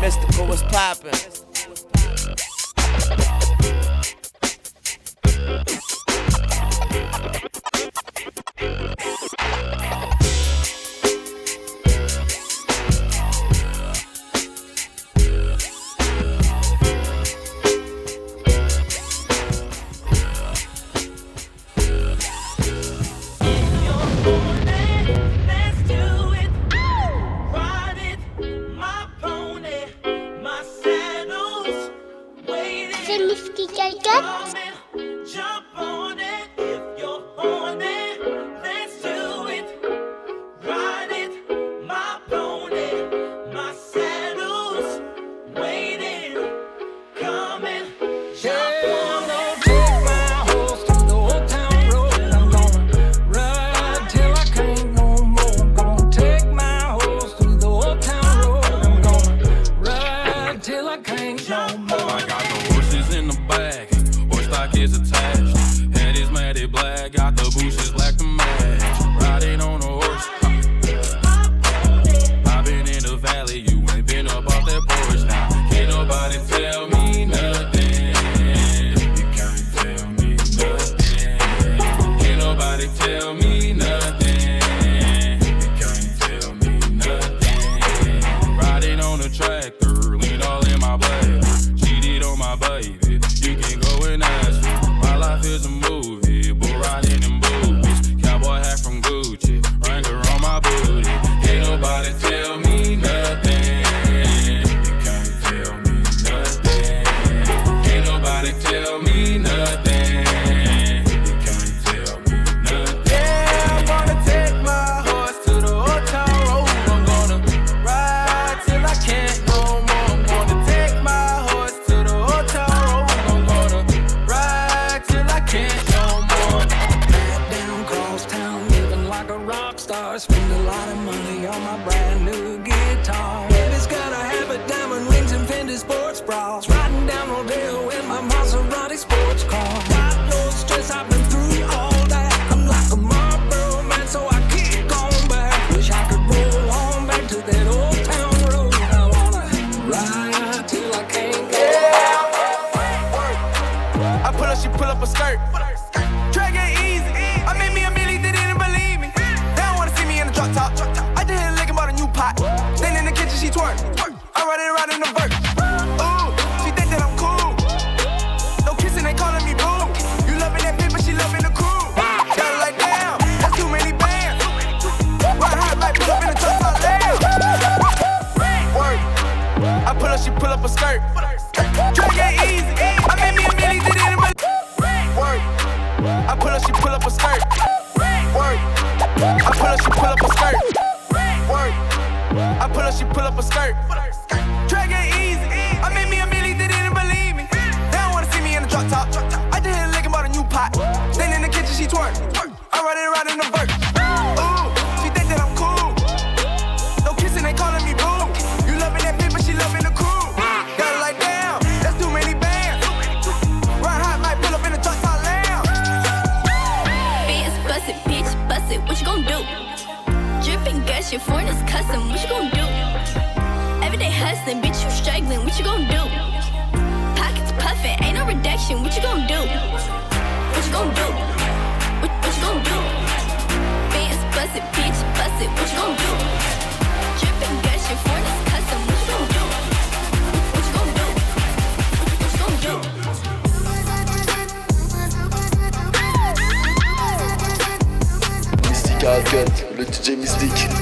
Mystical was poppin'. full of sky. casquette, le DJ mystique.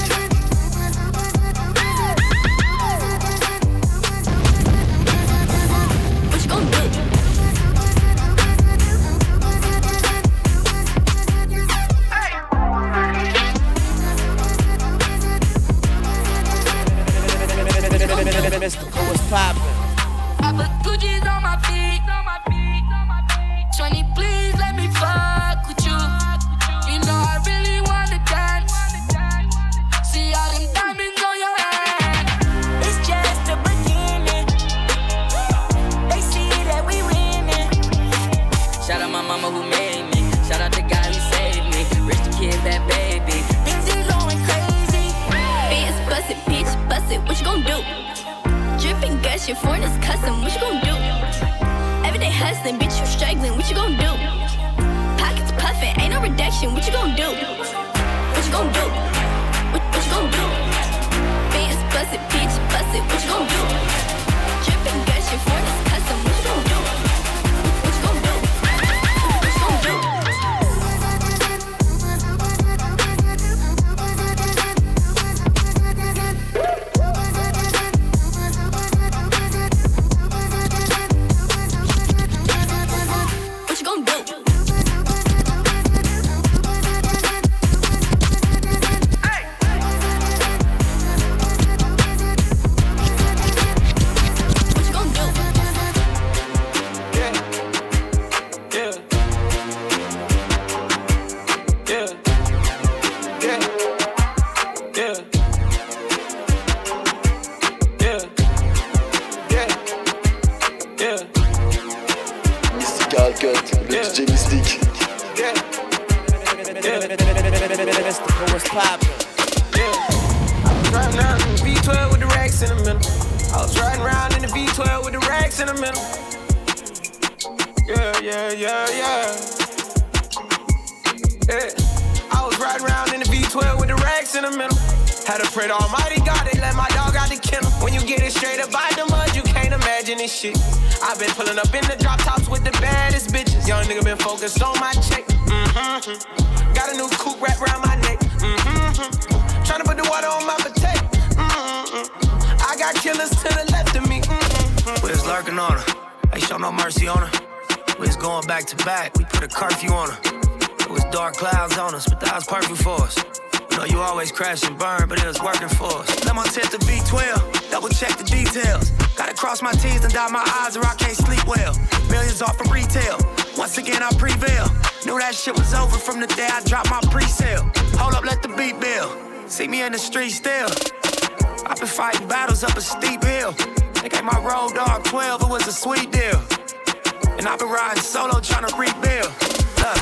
shit foreigners cussing. What you gonna do? Everyday hustling, bitch, you struggling. What you gonna do? Shit. I've been pulling up in the drop tops with the baddest bitches. Young nigga been focused on my check. Mm-hmm. Got a new coupe wrapped around my neck. Mm-hmm. Tryna put the water on my potato. Mm-hmm. I got killers to the left of me. Mm-hmm. We was lurking on her. Ain't show no mercy on her. We was going back to back. We put a curfew on her. It was dark clouds on us, but that was perfect for us. Know you always crash and burn, but it was working for us. Let my tip to B12, double check the details. Gotta cross my T's and dot my I's or I can't sleep well. Millions off of retail. Once again, I prevail. Knew that shit was over from the day I dropped my pre-sale. Hold up, let the beat build. See me in the street still. I've been fighting battles up a steep hill. They gave my road dog 12, it was a sweet deal. And I've been riding solo trying to rebuild. Look.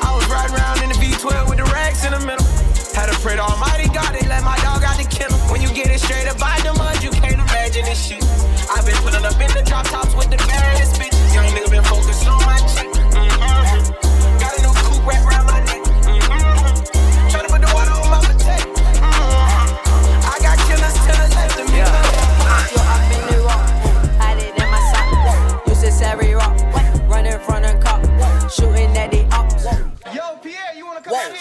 I was riding around in the V12 with the racks in the middle. Had to pray to Almighty God, they let my dog out the kennel. When you get it straight up by the mud, you can't imagine this shit. I've been pulling up in the drop tops with the baddest bitches. Young nigga been focused on my chick. Mm-hmm. Got a new coupe wrapped around my neck. Mm-hmm. Tryna put the water on my potato. Mm-hmm. I got killers to the left of me. Yo, up in the rock, hide it in my sock. Use this every rock, run in front of cop, shooting at the ops. Yo, Pierre, you wanna come out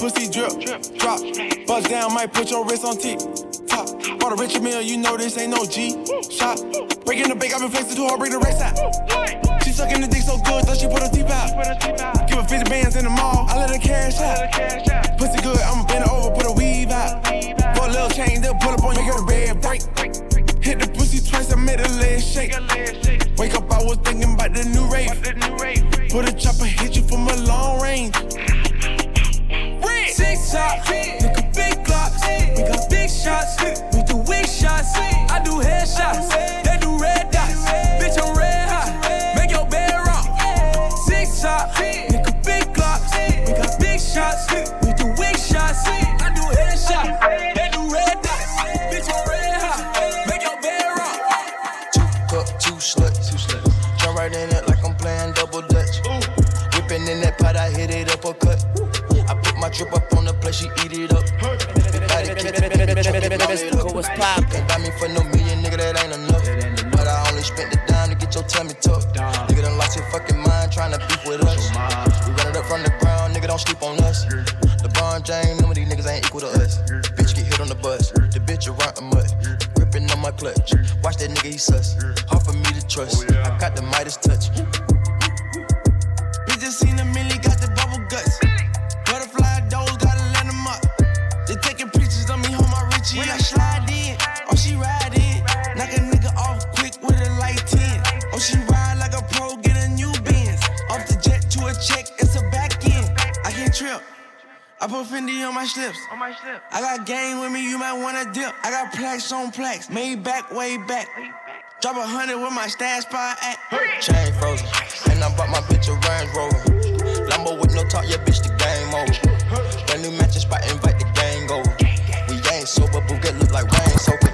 pussy drip. Drop, bust down, might put your wrist on T. Top, bought a richer meal, you know this ain't no G. Shot, breaking the bank, I've been flexing too hard, break the race out. She sucking the dick so good, thought she put her teeth out. Give her 50 bands in the mall, I let her cash out. Pussy good, I'ma bend her over, put a weave out. Put a little change, they'll pull up on you, get a red break. Hit the pussy twice, I made a leg shake. Wake up, I was thinking about the new rave. Put a chopper, hit you shots, we do weak shots. I do headshots, ground, nigga, don't sleep on us. LeBron James, none of these niggas ain't equal to us. Bitch get hit on the bus, the bitch a rotten mutt. Gripping on my clutch, watch that nigga, he sus. Hard for me to trust, oh, I got the Midas touch. Bitches seen a milli, got the bubble guts. I put Fendi on my slips. On my slip. I got game with me, you might wanna dip. I got plaques on plaques, made back, way back. Drop a hundred with my stash spot at. Chain frozen, and I bought my bitch a Range Rover. Lambo with no talk, yeah, bitch, the game over. Brand new matches spot, invite the gang over. We ain't sober, but get look like rain soaking.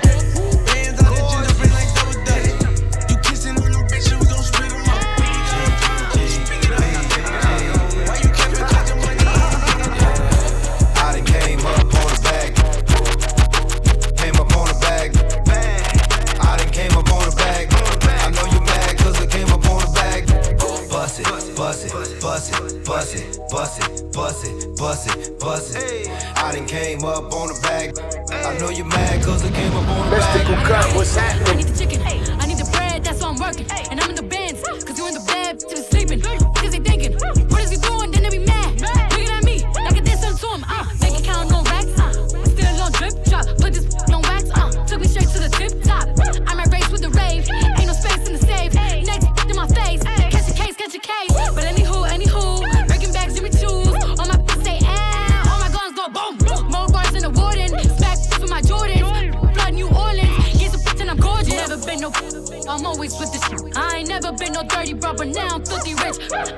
Bust it, bust it, bust it, bust it, bust it. I done came up on the bag. I know you mad cause I came up on the bag. I need the chicken, I need the bread, that's why I'm working. And I'm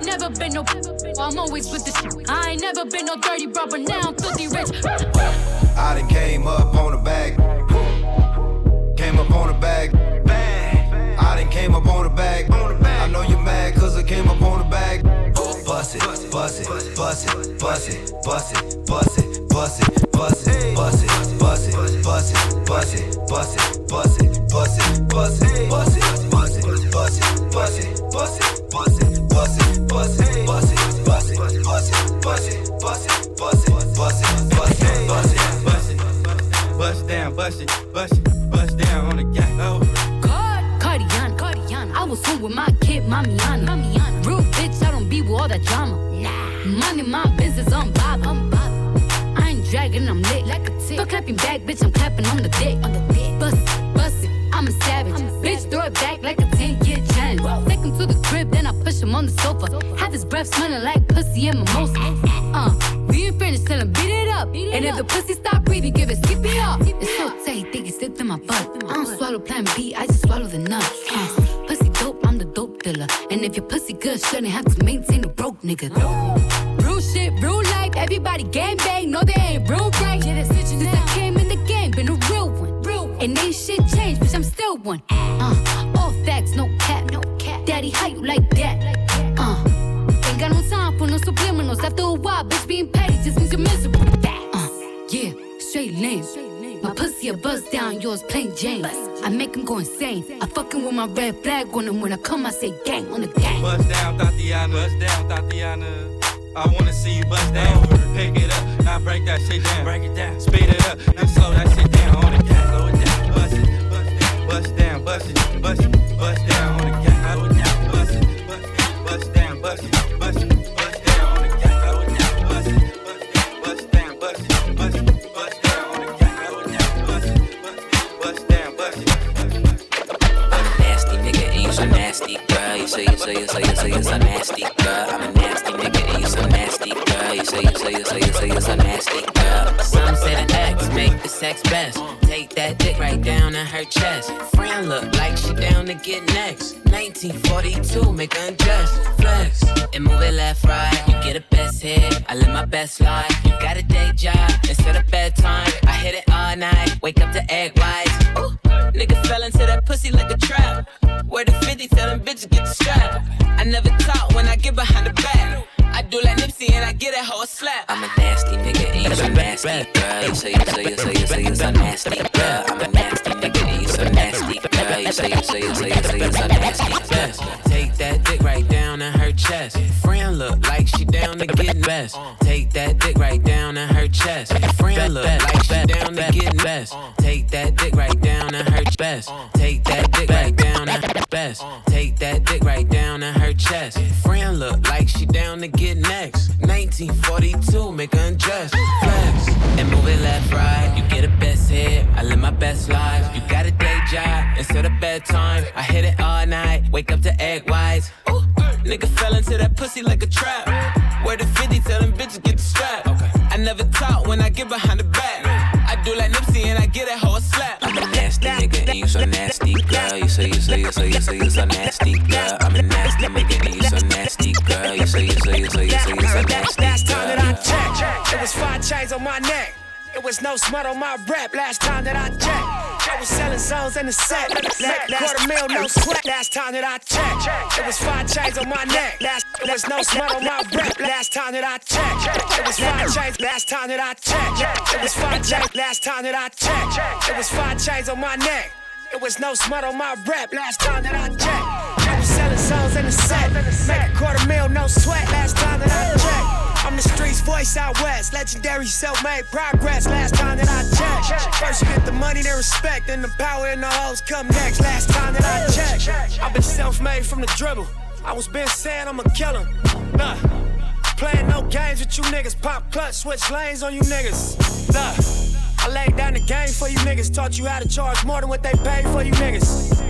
Never been no, I'm always with the. I ain't never been no dirty but now I'm filthy rich. I done came up on the bag. Came up on the bag. I done came up on the bag. I know you mad cause I came up on the bag. Bust it, bust it, bust it, bust it, bust it, bust it, bust it, bust it, bust it, bust it, bust it, bust it, bust it, bust it, bust it, bust it, bust it, Bust it, bust it, bust down on the gang. Oh. Cardiana, Cardiana. I was home with my kid, Mamiana. Mamiana. Real bitch, I don't be with all that drama. Nah. Money, my business, I'm bob. I'm bob. I ain't dragging, I'm lit like a tick. For clapping back, bitch, I'm clapping on the dick. On the dick. Bust it, bust it, I'm a savage. bitch, throw it back like a 10 year challenge. Take him to the crib, then I push him on the sofa. Have his breath smelling like pussy and mimosa. Uh, we ain't finished, tell him beat it up. and if the pussy stop breathing, give it CPR. It's so tight, think it slipped in my butt. I don't swallow plan B, I just swallow the nuts. Uh, pussy dope, I'm the dope dealer. And if your pussy good, shouldn't have to maintain a broke nigga. Real shit, real life, everybody gang bang, no they ain't real right. Since I came in the game, been a real one. Real And ain't shit changed, bitch, I'm still one. My pussy a buzz down, yours plain Jane. I make him go insane. I fucking with my red flag on him. When I come, I say gang on the gang. Bust down, Tatiana. Bust down, Tatiana. I wanna see you bust down. Pick it up, now break that shit down. Break it down. Speed it up, then slow that shit down on the gas. Girl. Some say the X make the sex best. Take that dick right down in her chest. Friend look like she down to get next. 1942, make undress. Flex and move it left, right. You get a best hit. I live my best life. You got a day job instead of bedtime. I hit it all night. Wake up to egg whites. Ooh, nigga fell into that pussy like a trap. Where the 50 tell them bitches get the strap. I never talk when I get behind the back. I do like Nipsey and I get a a slap. I'm a nasty you so nasty, girl. You say you say you say you say you so nasty, girl. I'm a nasty nigga you so nasty, girl. You say you say you say you say you so nasty, Yes, take that dick chest. Friend look like she down to get best. Take that dick right down in her chest. Friend look like she down to get best. Take that dick right down in her best. Take that dick right down in her best. Take that dick right down in her chest. Friend look like she down to get next. 1942, make her undress. Flex and move it left, right. You get a best hit. I live my best life. You got a day job instead of bedtime. I hit it all night. Wake up to egg whites. Ooh, nigga fell into that pussy like a trap. Where the 50 tell them bitches get the strap. Okay. I never talk when I get behind the back. I do like Nipsey and I get a hoe a slap. I'm a nasty nigga and you so nasty, girl. You say you say you say you say you so nasty, girl. I'm a nasty nigga and you so nasty, girl. You say you say you say you say you so nasty, Last time that I checked, it was five chains on my neck. It was no smut on my rap last time that I checked. I was selling zones in the set. Last quarter mil, no sweat. Last time that I checked, it was five chains on my neck. Last, was no smut on my rap last time that I checked. It was five chains last time that I checked. It was five chains last time that I checked. It was five chains on my neck. It was no smut on my rap last time that I checked. I was selling zones in the set. Make a quarter mil, no sweat last time that I checked. The streets voice out west, legendary self-made progress. Last time that I checked, first you get the money, then respect, then the power and the hoes come next. Last time that I checked, I've been self-made from the dribble. I was been saying I'm a killer. Nah, playing no games with you niggas. Pop clutch, switch lanes on you niggas. Nah, I laid down the game for you niggas. Taught you how to charge more than what they paid for you niggas.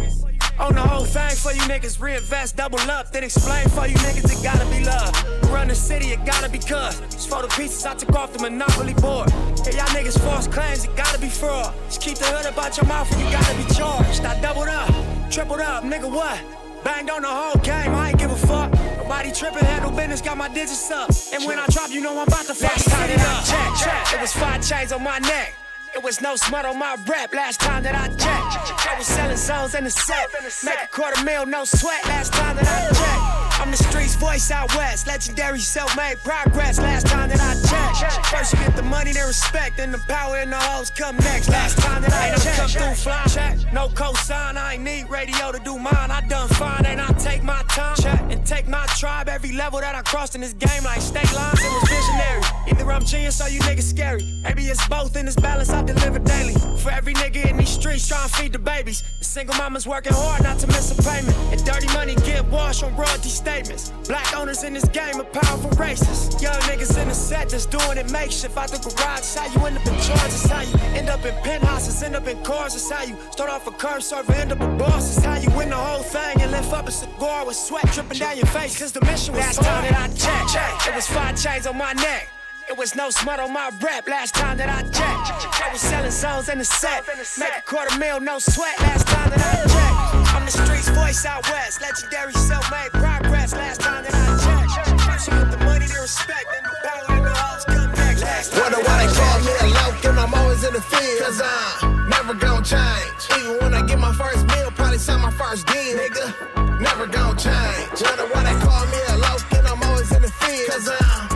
On the whole thing for you niggas, reinvest, double up, then explain for you niggas it gotta be love. Run the city, it gotta be cuz. Just for the pieces I took off the monopoly board. Hey, y'all niggas false claims, it gotta be fraud. Just keep the hood up about your mouth and you gotta be charged. I doubled up, tripled up, nigga what? Banged on the whole game, I ain't give a fuck. Nobody tripping, had no business, got my digits up. And when I drop, you know I'm about to fuck Last time that I checked, check, it was five chains on my neck. It was no smut on my rap last time that I checked. I was selling zones in the set. Make a quarter mil, no sweat last time that I checked. I'm the streets voice out west. Legendary self-made progress last time that I checked. First you get the money, then respect, then the power and the hoes come next. Last time that I checked. come through fly. Check. No cosign, I ain't need radio to do mine. I done fine and I take my time. Check. And take my tribe every level that I crossed in this game like state lines. It was visionary. Either I'm genius or you niggas scary. Maybe it's both in this balance I deliver daily. For every nigga in these streets trying to feed the babies. The single mamas working hard not to miss a payment. And dirty money get washed on royalty statements. Black owners in this game are powerful racists. Young niggas in the set that's doing it makeshift out the garage. How you end up in charge. It's how you end up in penthouses, end up in cars. It's how you start off a curb server, end up a boss. It's how you win the whole thing and lift up a cigar with sweat dripping down your face. Cause the mission was Last time that I checked, it was five chains on my neck. It was no smut on my rap last time that I checked. I was selling zones in the set. Make a quarter mil, no sweat last time that I checked. I'm the streets voice out west. Legendary self-made progress last time that I checked. You get the money, then respect, then the power in the hoes come next. Last time Wonder why they call me a loke and I'm always in the field. Cause I'm never gonna change. Even when I get my first meal, probably sign my first deal, nigga. Never gonna change. Wonder why they call me a loke and I'm always in the field. Cause I'm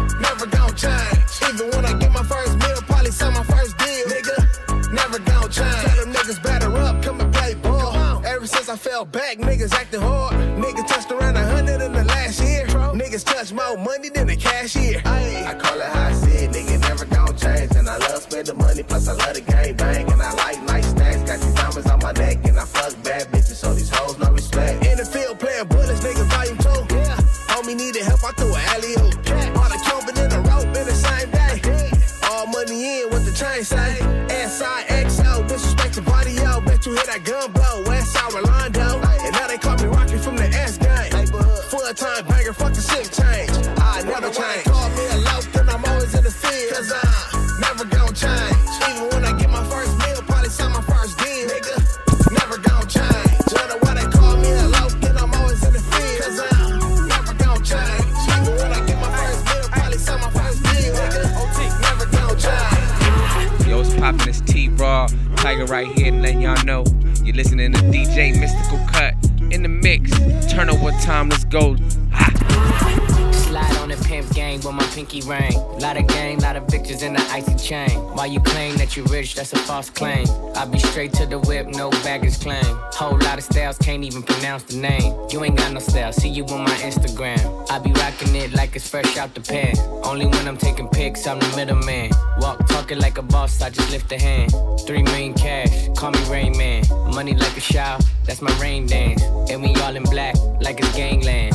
pinky ring. Lot of gang, lot of bitches in the icy chain. While you claim that you rich, that's a false claim. I be straight to the whip, no baggage claim. Whole lot of styles, can't even pronounce the name. You ain't got no style, see you on my Instagram. I be rocking it like it's fresh out the pan. Only when I'm taking pics, I'm the middleman. Walk talking like a boss, I just lift a hand. Three million cash, call me Rain Man. Money like a shower, that's my rain dance. And we all in black, like it's gangland.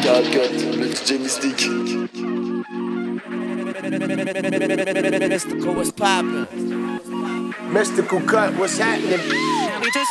Mystical Cut, le DJ Mystique. Mystical, what's poppin'? Mystical cut, what's happening? We just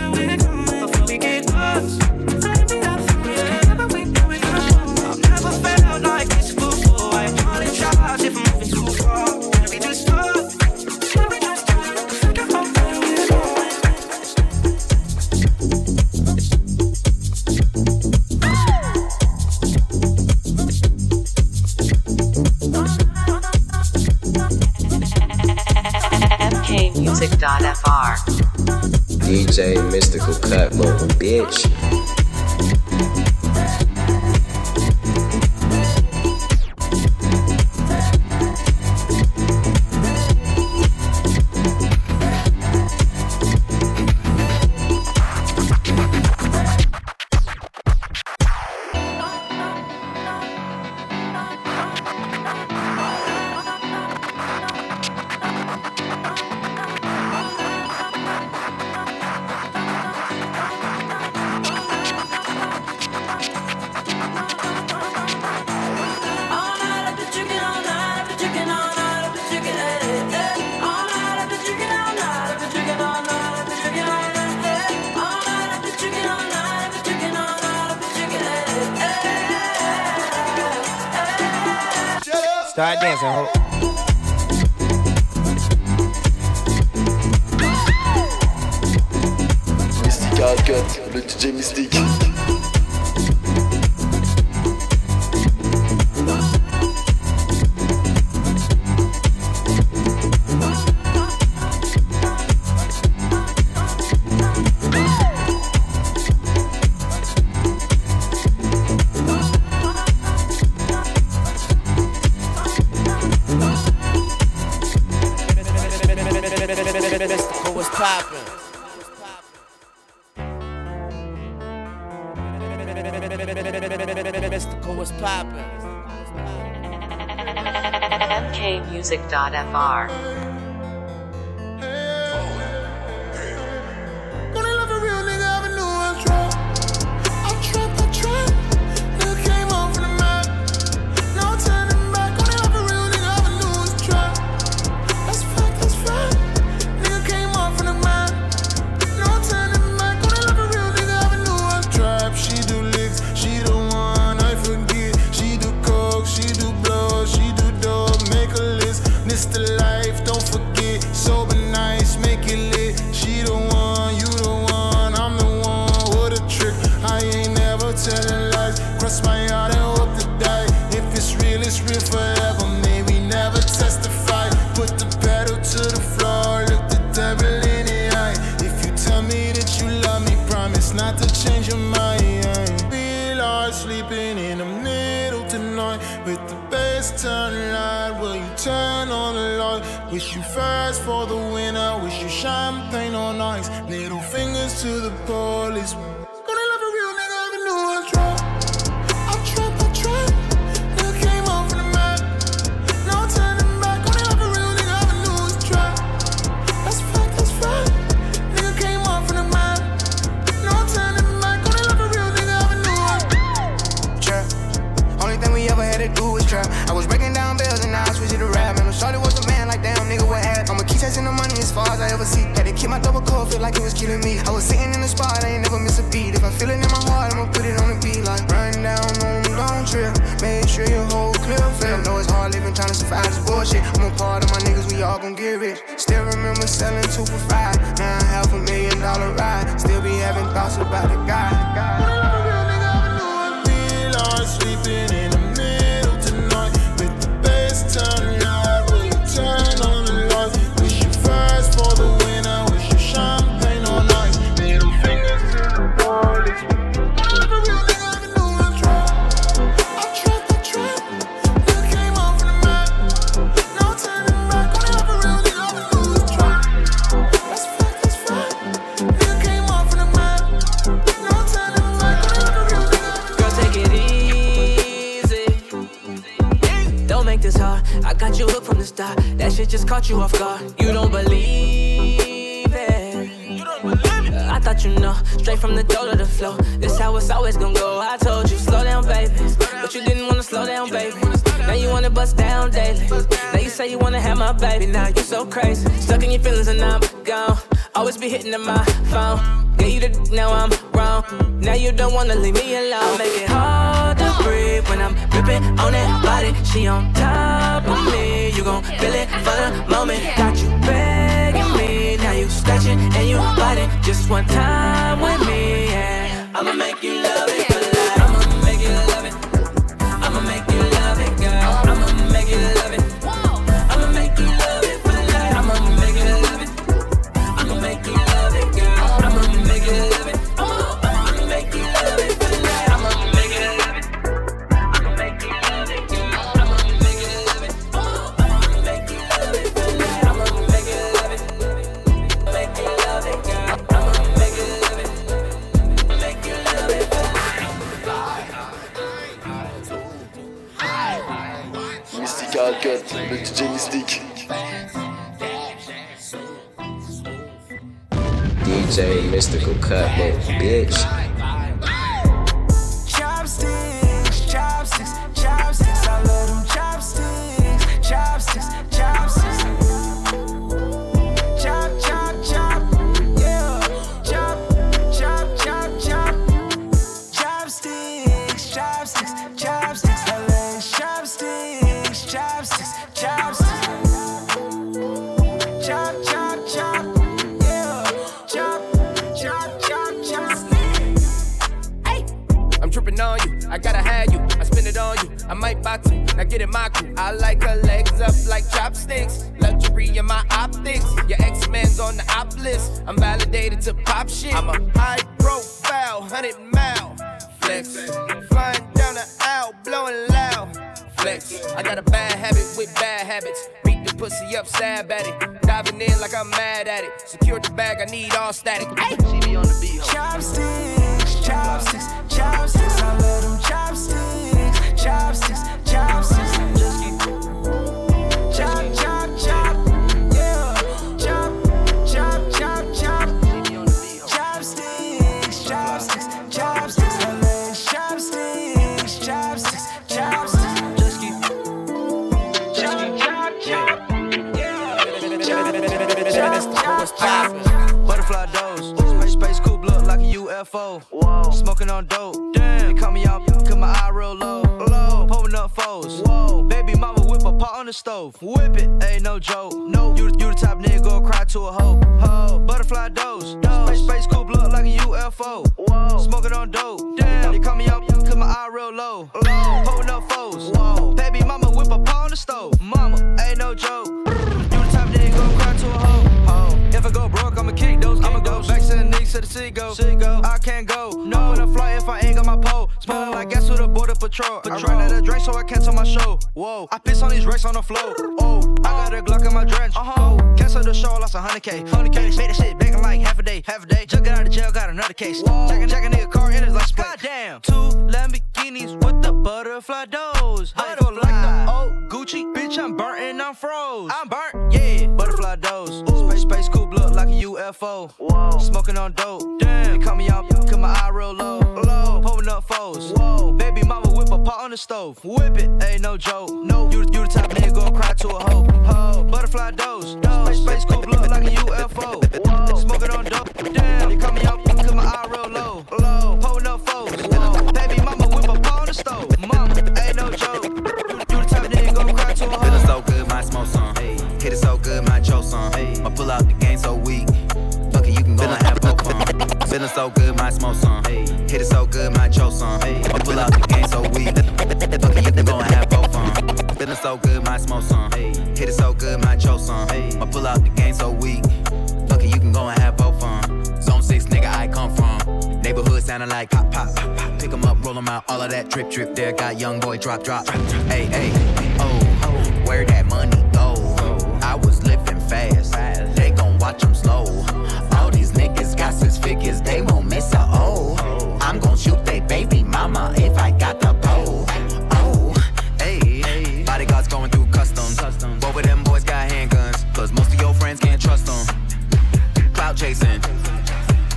FKmusic.fr. DJ Mystical Cut Mobile, bitch. Start dancing, ho. Mystical Cut, le DJ Mystique. mkmusic.fr. Wish you first for the winner. Wish you champagne on ice. Little fingers to the police. As far as I ever see. Had to keep my double coat, feel like it was killing me. I was sitting in the spot, I ain't never miss a beat. If I feel it in my heart, I'ma put it on the beat. Like run down on the long trip. Make sure your whole clear feel. Know it's hard living, trying to survive this bullshit. I'm a part of my niggas, we all gon' get rich. Still remember selling two for five. Now I have a million dollar ride. Still be having thoughts about the guy. We are sleeping in Don't make this hard. I got you hooked from the start. That shit just caught you off guard. You don't believe it. You don't believe it. I thought you know, straight from the door to the floor. This how it's always gonna go. I told you, slow down, baby. But you didn't wanna slow down, baby. Now you wanna bust down daily. Now you say you wanna have my baby. Now you so crazy. Stuck in your feelings and I'm gone. Always be hitting my phone. Gave you the now I'm wrong. Now you don't wanna leave me alone. Make it hard breathe when I'm gripping on that body. She on top of me. You gon' feel it for the moment. Got you begging me. Now you scratching and you biting. Just one time with me. Yeah. I'ma make you love Mystical Cut, little bitch. Now get in my crew. I like her legs up like chopsticks. Luxury in my optics. Your X Men's on the op list. I'm validated to pop shit. I'm a high profile, 100 mile. Flex. Flying down the aisle, blowing loud. Flex. I got a bad habit with bad habits. Beat the pussy up, stab at it. Diving in like I'm mad at it. Secure the bag, I need all static. Hey, see me on the beat. Chopsticks, chopsticks, chopsticks. I love them chopsticks, chopsticks, chopsticks. UFO. Whoa. Smoking on dope. Damn. They call me out, cause my eye real low. Low. Pulling up foes. Whoa. Baby mama whip a pot on the stove. Whip it. Ain't no joke. No. You, you the type nigga go cry to a hoe. Ho. Butterfly dose. dose. Space, space coupe look like a UFO. Whoa. Smoking on dope. Damn. They call me out, cause my eye real low. Low. Pulling up foes. Whoa. Baby mama whip a pot on the stove. Mama. Ain't no joke. To the sea go. I can't go. No, I fly if I ain't got my pole. Like gas with a border patrol. I ran out of drink, so I cancel my show. Whoa, I piss on these racks on the floor. Oh, I got a Glock in my drench. Uh huh. Cancel the show, I lost a hundred K. Hundred K. Made that shit back in like half a day. Half a day. Just got out of jail, got another case. Check a, check a nigga car in his license plate. Goddamn. Two Lamborghinis with the butterfly doors. Butterfly. like the old Gucci. Bitch, I'm burnt and I'm froze. I'm burnt, yeah. Butterfly doors. Space, space coupe look like a UFO. Whoa. Smoking on dope. Damn. They call me out, cause my eye real low. Low. Pulling up foes. Whoa. Baby mama whip a pot on the stove. Whip it, ain't no joke. No. You, you the type nigga go cry to a hoe. Ho. Butterfly dose. Space, space coupe look like a UFO. Whoa. Smoking on dope. Damn. They call me out, cause my eye real low. Low. Pulling up foes. Whoa. Baby mama whip a pot on the stove. Mama, ain't no joke. You, you the type nigga go cry to a hoe. Feeling so good, my smoke some. Hit it so good, my choke some. I pull out the game so weak. Fuck it, you can go and have both fun. Feeling so good, my smoke some. Hit it so good, my choke some. I pull out the game so weak. Fuck it, you can go and have both fun. Feeling so good, my smoke some. Hit it so good, my choke some. I pull out the game so weak. Fuck it, you can go and have both fun. Zone 6, nigga, I come from. Neighborhood sounding like pop, pop, pop, pop. Pick 'em up, roll 'em out, all of that drip, drip there. Got young boy drop, drop. Hey, hey, oh, where that money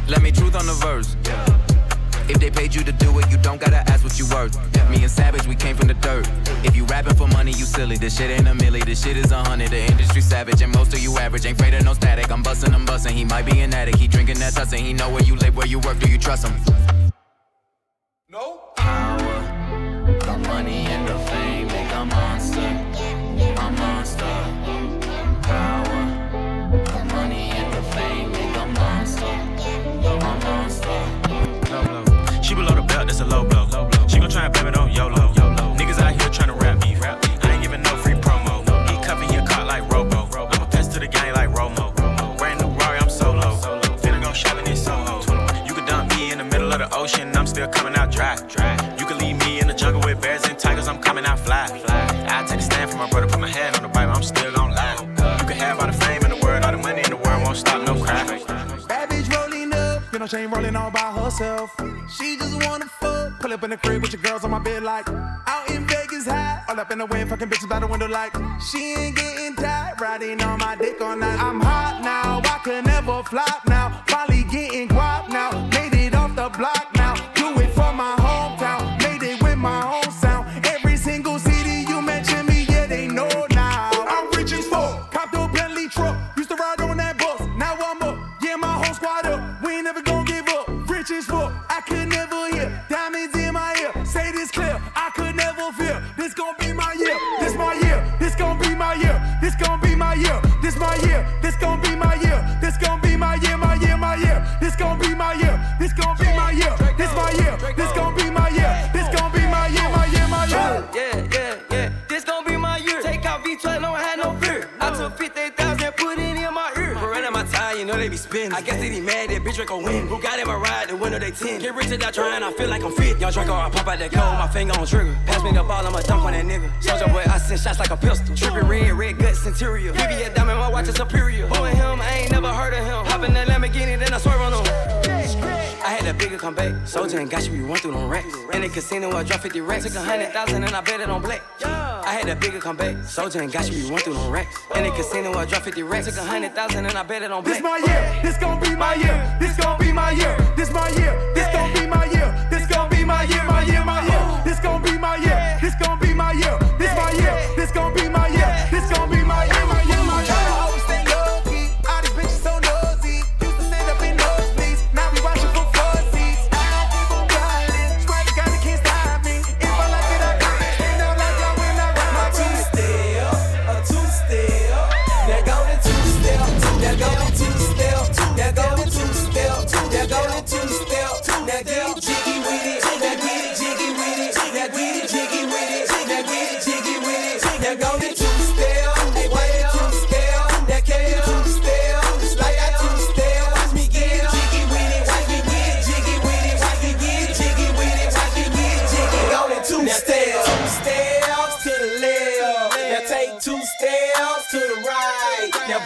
Let me truth on the verse. If they paid you to do it, you don't gotta ask what you worth. Me and Savage, we came from the dirt. If you rapping for money, you silly. This shit ain't a milli, this shit is a hundred. The industry savage, and most of you average. Ain't afraid of no static. I'm busting, I'm busting. He might be an addict. He drinking that tussin'. He know where you live, where you work. Do you trust him? Window like she ain't getting tired, riding on my dick all night. I'm I guess they be mad that bitch Draco win. Who got him a ride, the window they 10. Get rich without trying, I feel like I'm fit. Young Draco, I pop out that cold, my finger on trigger. Pass me the ball, I'ma dunk on that nigga. Soldier boy, I send shots like a pistol. Trippin' red, red guts, interior. VVS diamond, my watch is superior. Who him, I ain't never heard of him. Hop in that Lamborghini, then I swerve on him. Had a bigger come back. Soldier and got you, we run through them racks. In the casino, I drop 50 racks. Took a hundred thousand and I bet it on black. I had a bigger come back. Soldier and got you, we run through them racks. In the casino, I drop 50 racks. Took a hundred thousand and I bet it on black. This my year. This gon' be my year. This gon' be my year. This my year. This gon' be my year. This gon' be my year. My year. My year. This gon'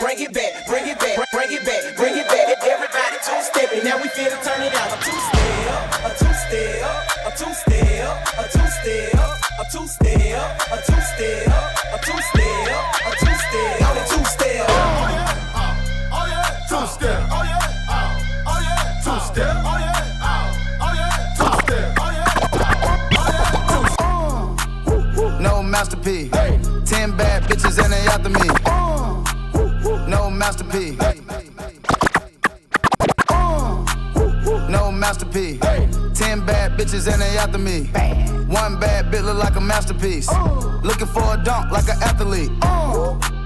bring it back. Bring it back. Bring it back. Bring it back. Everybody two stepping. Now we finna turn it out. Two step. Masterpiece. Ten bad bitches and they after me. No masterpiece. No masterpiece. Ten bad bitches and they after me. One bad bitch look like a masterpiece. Looking for a dunk like an athlete.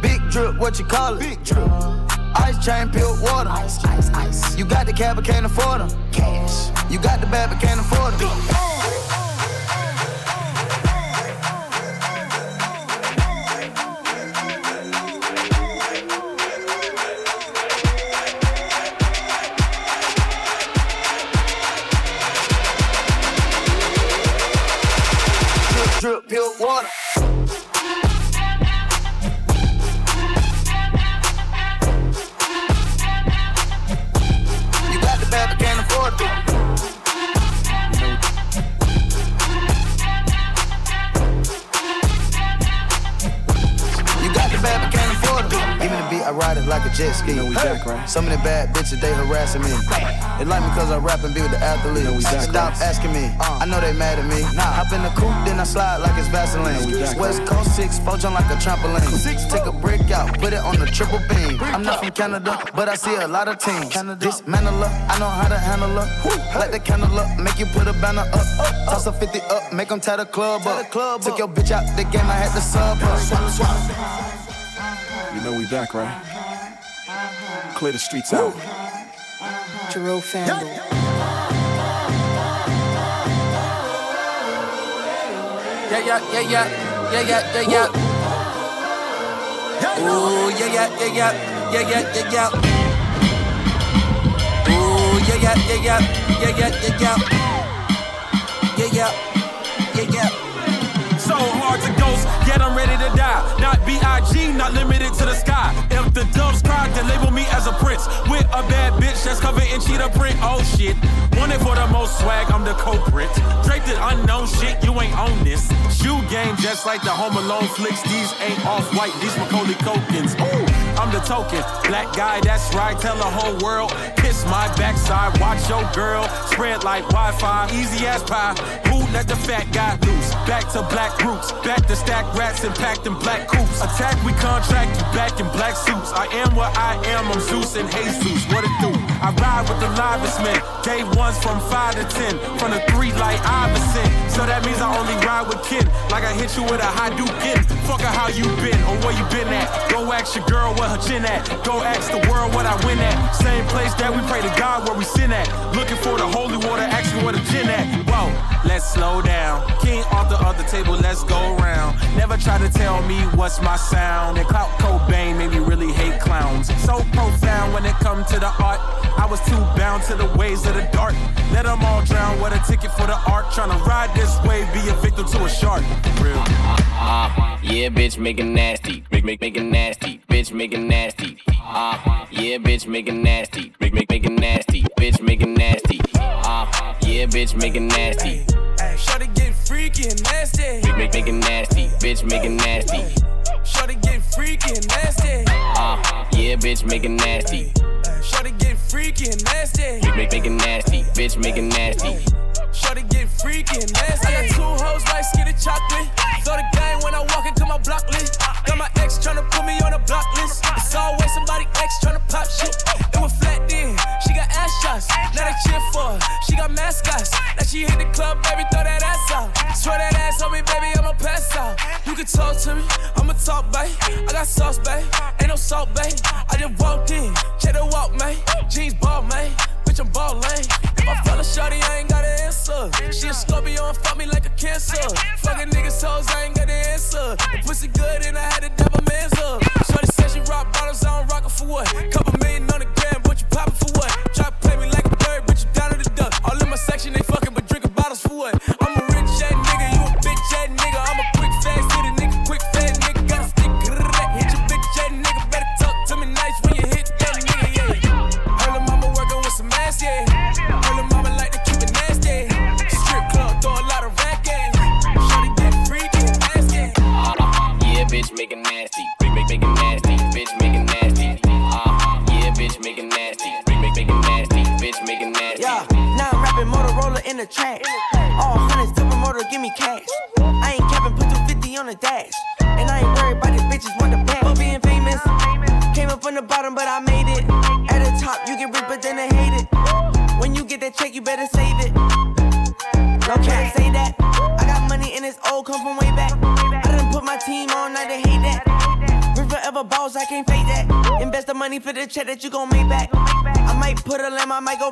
Big drip, what you call it? Big drip. Ice chain, pure water. Ice, ice, ice. You got the cab, but can't afford them. Cash. You got the bad, but can't afford them. Jet ski. know we back, right? Some of the bad bitches, they harassing me. They like me cause I rap and be with the athletes. know we back, Stop right? asking me. I know they mad at me. Hop in the coupe, then I slide like it's Vaseline. we back, West Coast 6, four jump like a trampoline. Six, Take a brick out, put it on the triple beam. I'm not from Canada, but I see a lot of teams. Dismantle her, I know how to handle her. Light the candle up, make you put a banner up. Toss a 50 up, make them tie the club up. Took your bitch out the game, I had to sub her. You know we back, right? Clear the streets out. Jerome Family. Yeah, yeah, yeah, yeah, yeah, yeah, yeah, yeah. Ooh, yeah, yeah, yeah, yeah, yeah, yeah, yeah, yeah. Ooh, yeah, yeah, yeah, yeah, yeah, yeah, yeah, yeah. Yeah, yeah, yeah, yeah. So hard to ghost, yet I'm ready to die. Not B.I.G., not limited to the sky. If the doves cry, then label me as a prince. With a bad bitch that's covered in cheetah print. Oh shit. Wanted for the most swag, I'm the culprit. Draped in unknown shit, you ain't on this. Shoe game just like the Home Alone flicks. These ain't off white, these Macaulay Culkins. Ooh, I'm the token. Black guy, that's right, tell the whole world. Kiss my backside, watch your girl. Spread like Wi Fi, easy as pie. Who let the fat guy loose? Back to black roots, back to stack rats and packed in black coops. Attack, we contract you back in black suits. I am what I am, I'm Zeus and Jesus. What it do? I ride with the livest men. Day ones from five to ten, from the three like Iverson. So that means I only ride with kin. Like I hit you with a Hadouken. Fuck her how you been or where you been at. Go ask your girl where her at. Go ask the world what I win at. Same place that we pray to God where we sin at. Looking for the holy water, ask me where the gin at. Whoa, let's slow down. King the other table, let's go round. Never try to tell me what's my sound. And Clout Cobain made me really hate clowns. So profound when it comes to the art. I was too bound to the ways of the dark. Let them all drown. with a ticket for the ark. Tryna ride this wave, be a victim to a shark. Real. Uh, yeah, bitch, making nasty. Make, make, making nasty. Bitch, making nasty. Uh, yeah, bitch, making nasty. Make, make, making nasty. Bitch, making nasty. Yeah, bitch, making nasty. Shorty getting freaky and nasty. Make, make, making nasty. Bitch, making nasty. Shorty getting freaky and nasty. Uh, yeah, bitch, making nasty. Shorty getting freaky and nasty. Make, make, making nasty. Bitch, making nasty. Shorty getting freaky nasty. I got two hoes like skinny chocolate. Throw the game when I walk into my block list. Got my ex tryna put me on a block list. It's always somebody ex tryna pop shit. It was flat then. She got ass shots. Now they cheer for her. She got mascots. Now she hit the club, baby, throw that ass out. Swear that ass on me, baby, I'ma pass out. You can talk to me, I'ma talk, babe. I got sauce, babe. Ain't no salt, babe. I just walked in, check the walk, man. Jeans ball, man. Bitch, I'm ballin'. If I fell a shorty, I ain't got an answer. She a Scorpio and fuck me like a cancer. Fucking niggas hoes, I ain't got an answer. The pussy good and I had to dab a man's up. Shorty said she rock bottles, I don't rock it for what? Couple million on the I might go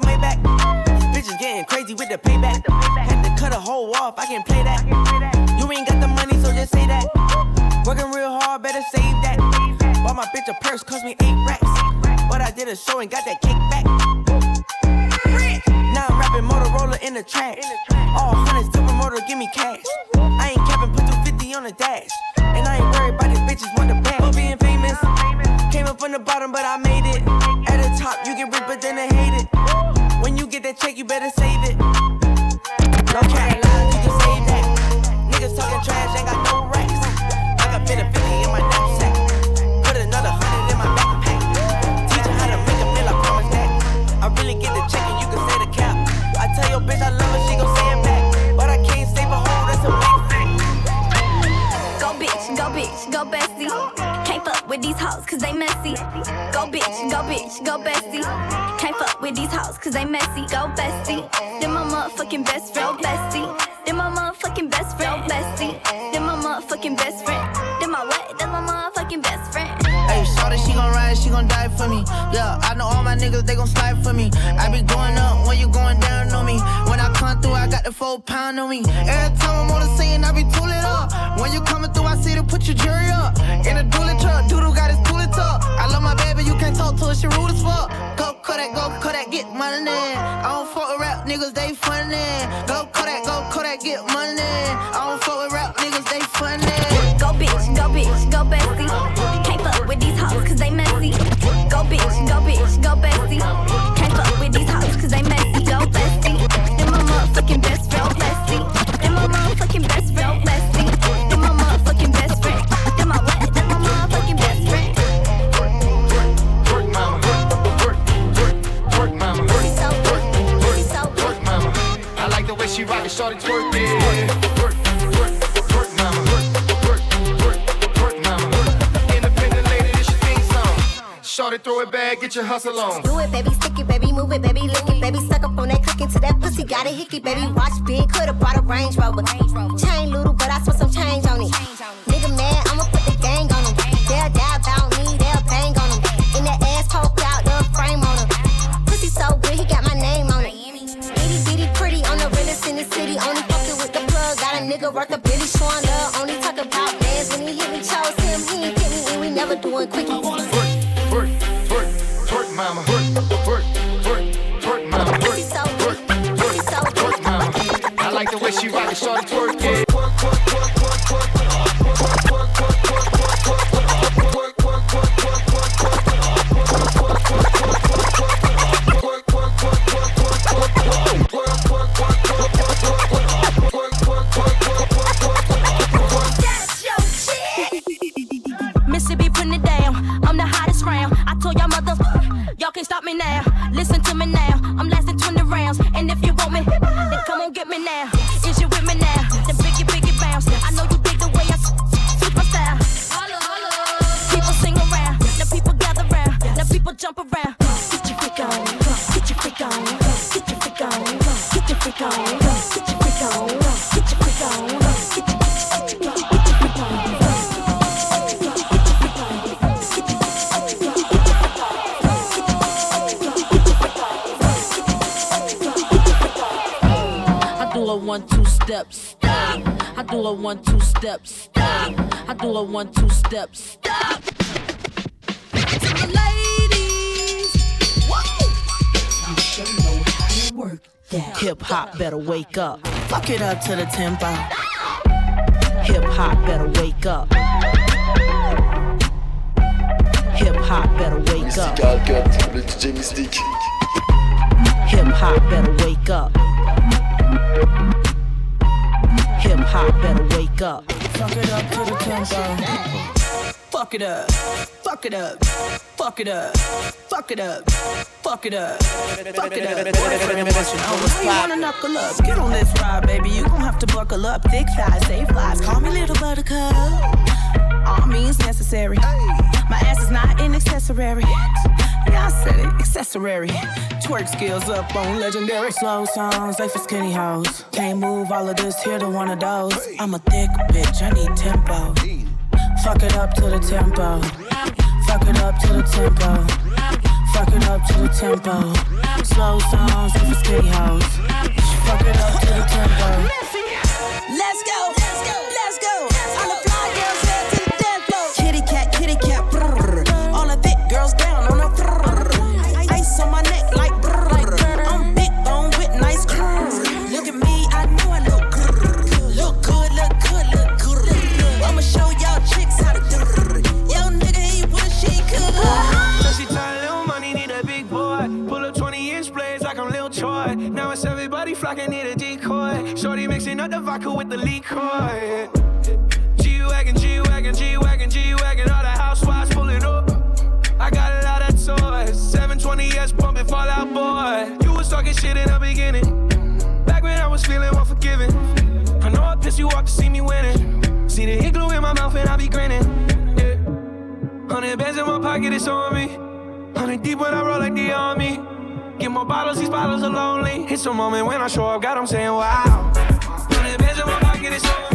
it. At the top, you get rich, but then they hate it. When you get that check, you better save it. No cap, you can save that. Niggas talking trash, ain't got no racks. I got 50 in my knapsack. Bitch, go bestie. Can't fuck with these hoes cause they messy. Go bitch, go bitch, go bestie. Can't fuck with these hoes cause they messy. Go bestie. Then my motherfucking best friend, bestie. Then my motherfucking best friend, bestie. Then my motherfucking best friend. Then my what? Then my motherfucking best friend. Hey, shorty, she gon' ride, she gon' die for me. Yeah, I know all my niggas, they gon' slide for me. I be going up when you going down on me. When I come through, I got the four pound on me. Every time I'm on the scene, I be tooling up. When you coming through, I see to put your jury up. In a dually truck, doodle got his tooling tuck. I love my baby, you can't talk to her, she rude as fuck. Go Kodak, go Kodak, get money. I don't fuck with rap niggas, they funny. Go Kodak, go Kodak, get money. I don't fuck with rap niggas, they funny. Rock it, shorty twerk it. Throw it back, get your hustle on. Do it, baby, stick it, baby, move it, baby, lick it, baby, suck up on that cook into that pussy, got a hickey, baby, watch big, coulda brought a Range Rover. Chain little, but I spent some change on it. Twerk, twerk, mama. Twerk, twerk, twerk, twerk, mama. One two step Stop. I do a one two step Stop. I do a one two steps. To the ladies, you sure know how to work that. Hip hop better wake up. Fuck it up to the tempo. Hip hop better wake up. Hip hop better wake up. Mystical Cut, le DJ Mystique. Hip hop better wake up. Hip hop better wake up. Fuck it up to the tempo. Fuck it up. Fuck it up. Fuck it up. Fuck it up. Fuck it up. Fuck it up. How you wanna knuckle up? Get on this ride, baby. You gon' have to buckle up. Thick thighs, safe lives. Call me little buttercup. All means necessary. My ass is not an accessory. Yeah, I said it, accessory. Twerk skills up on legendary slow songs, like for skinny hoes. Can't move all of this here to one of those. I'm a thick bitch, I need tempo. Fuck it up to the tempo. Fuck it up to the tempo. Fuck it up to the tempo. Slow songs, like for skinny hoes. Fuck it up to the tempo. Let's go, flocking, need a decoy. Shorty mixing up the vodka with the liquor. G Wagon, G Wagon, G Wagon, G Wagon. All the housewives pulling up. I got a lot of toys. 720S pumping Fall Out Boy. You was talking shit in the beginning. Back when I was feeling unforgiving. I know I pissed you off to see me winning. See the igloo in my mouth and I be grinning. Yeah. Hundred bands in my pocket, it's on me. Hundred deep when I roll like the army. Get more bottles, these bottles are lonely. It's a moment when I show up, God, I'm saying wow. Hundred bands in my pocket, it's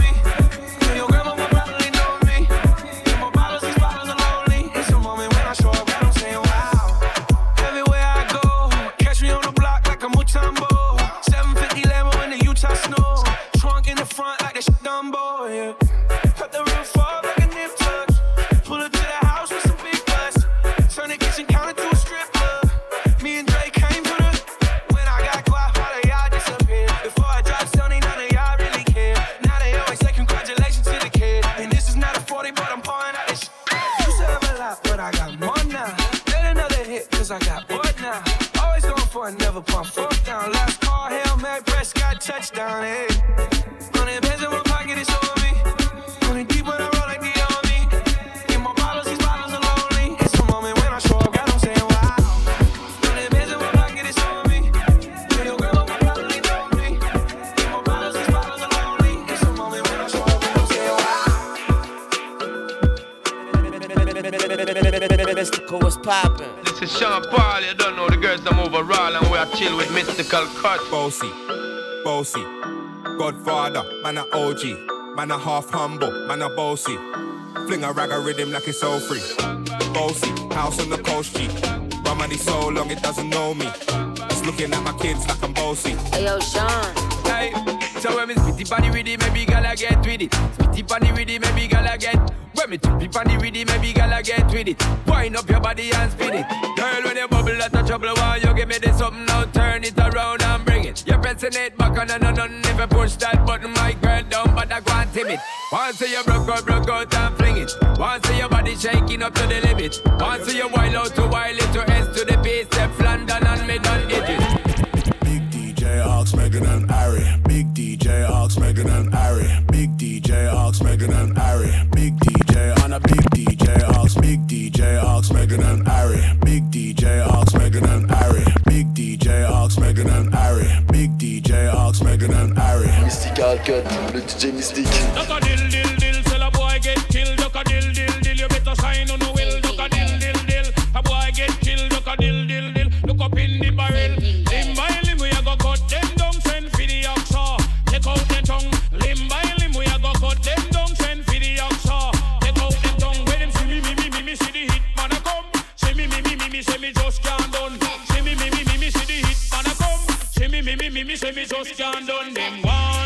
This is Sean Paul, you don't know the girls that move overall and we are chill with mystical cut. Bossy, bossy, Godfather, man a OG, man a half humble, man a bossy. Fling a rag a rhythm like it's all free. Bossy, house on the coast G. My money so long it doesn't know me. It's looking at my kids like I'm bossy. Hey yo, Sean. Hey, so when me spitty panny with it, maybe gala get with it. Spitty panny with it, maybe gala get. When me trippy panny with it, maybe gala get with it. Wind up your body and spin it. Girl, when you bubble out of trouble, why you give me this something now? Turn it around and bring it. Your pressing it back on and on. Never push that button, my girl down, but I go on timid. Once you broke out, broke out and fling it. Once your body shaking up to the limit. Once you wild out to wild it to S to the base, step London and me done it. Big DJ Ox, and Ari. Big DJ Ox, Megan and Ari. Big DJ Ox, Megan and Ari. Big DJ on a big DJ Ox. Big DJ Ox, Megan and Ari. Big DJ Ox, Megan and Ari. Big DJ Ox, Megan and Ari. Big DJ Ox, Megan and Ari. Mystical Cut, le DJ mystique. Me, say me just can't done. See me, me, me, me, see the hit man a come. Me, me, me, me, me, say me just can't done. Them one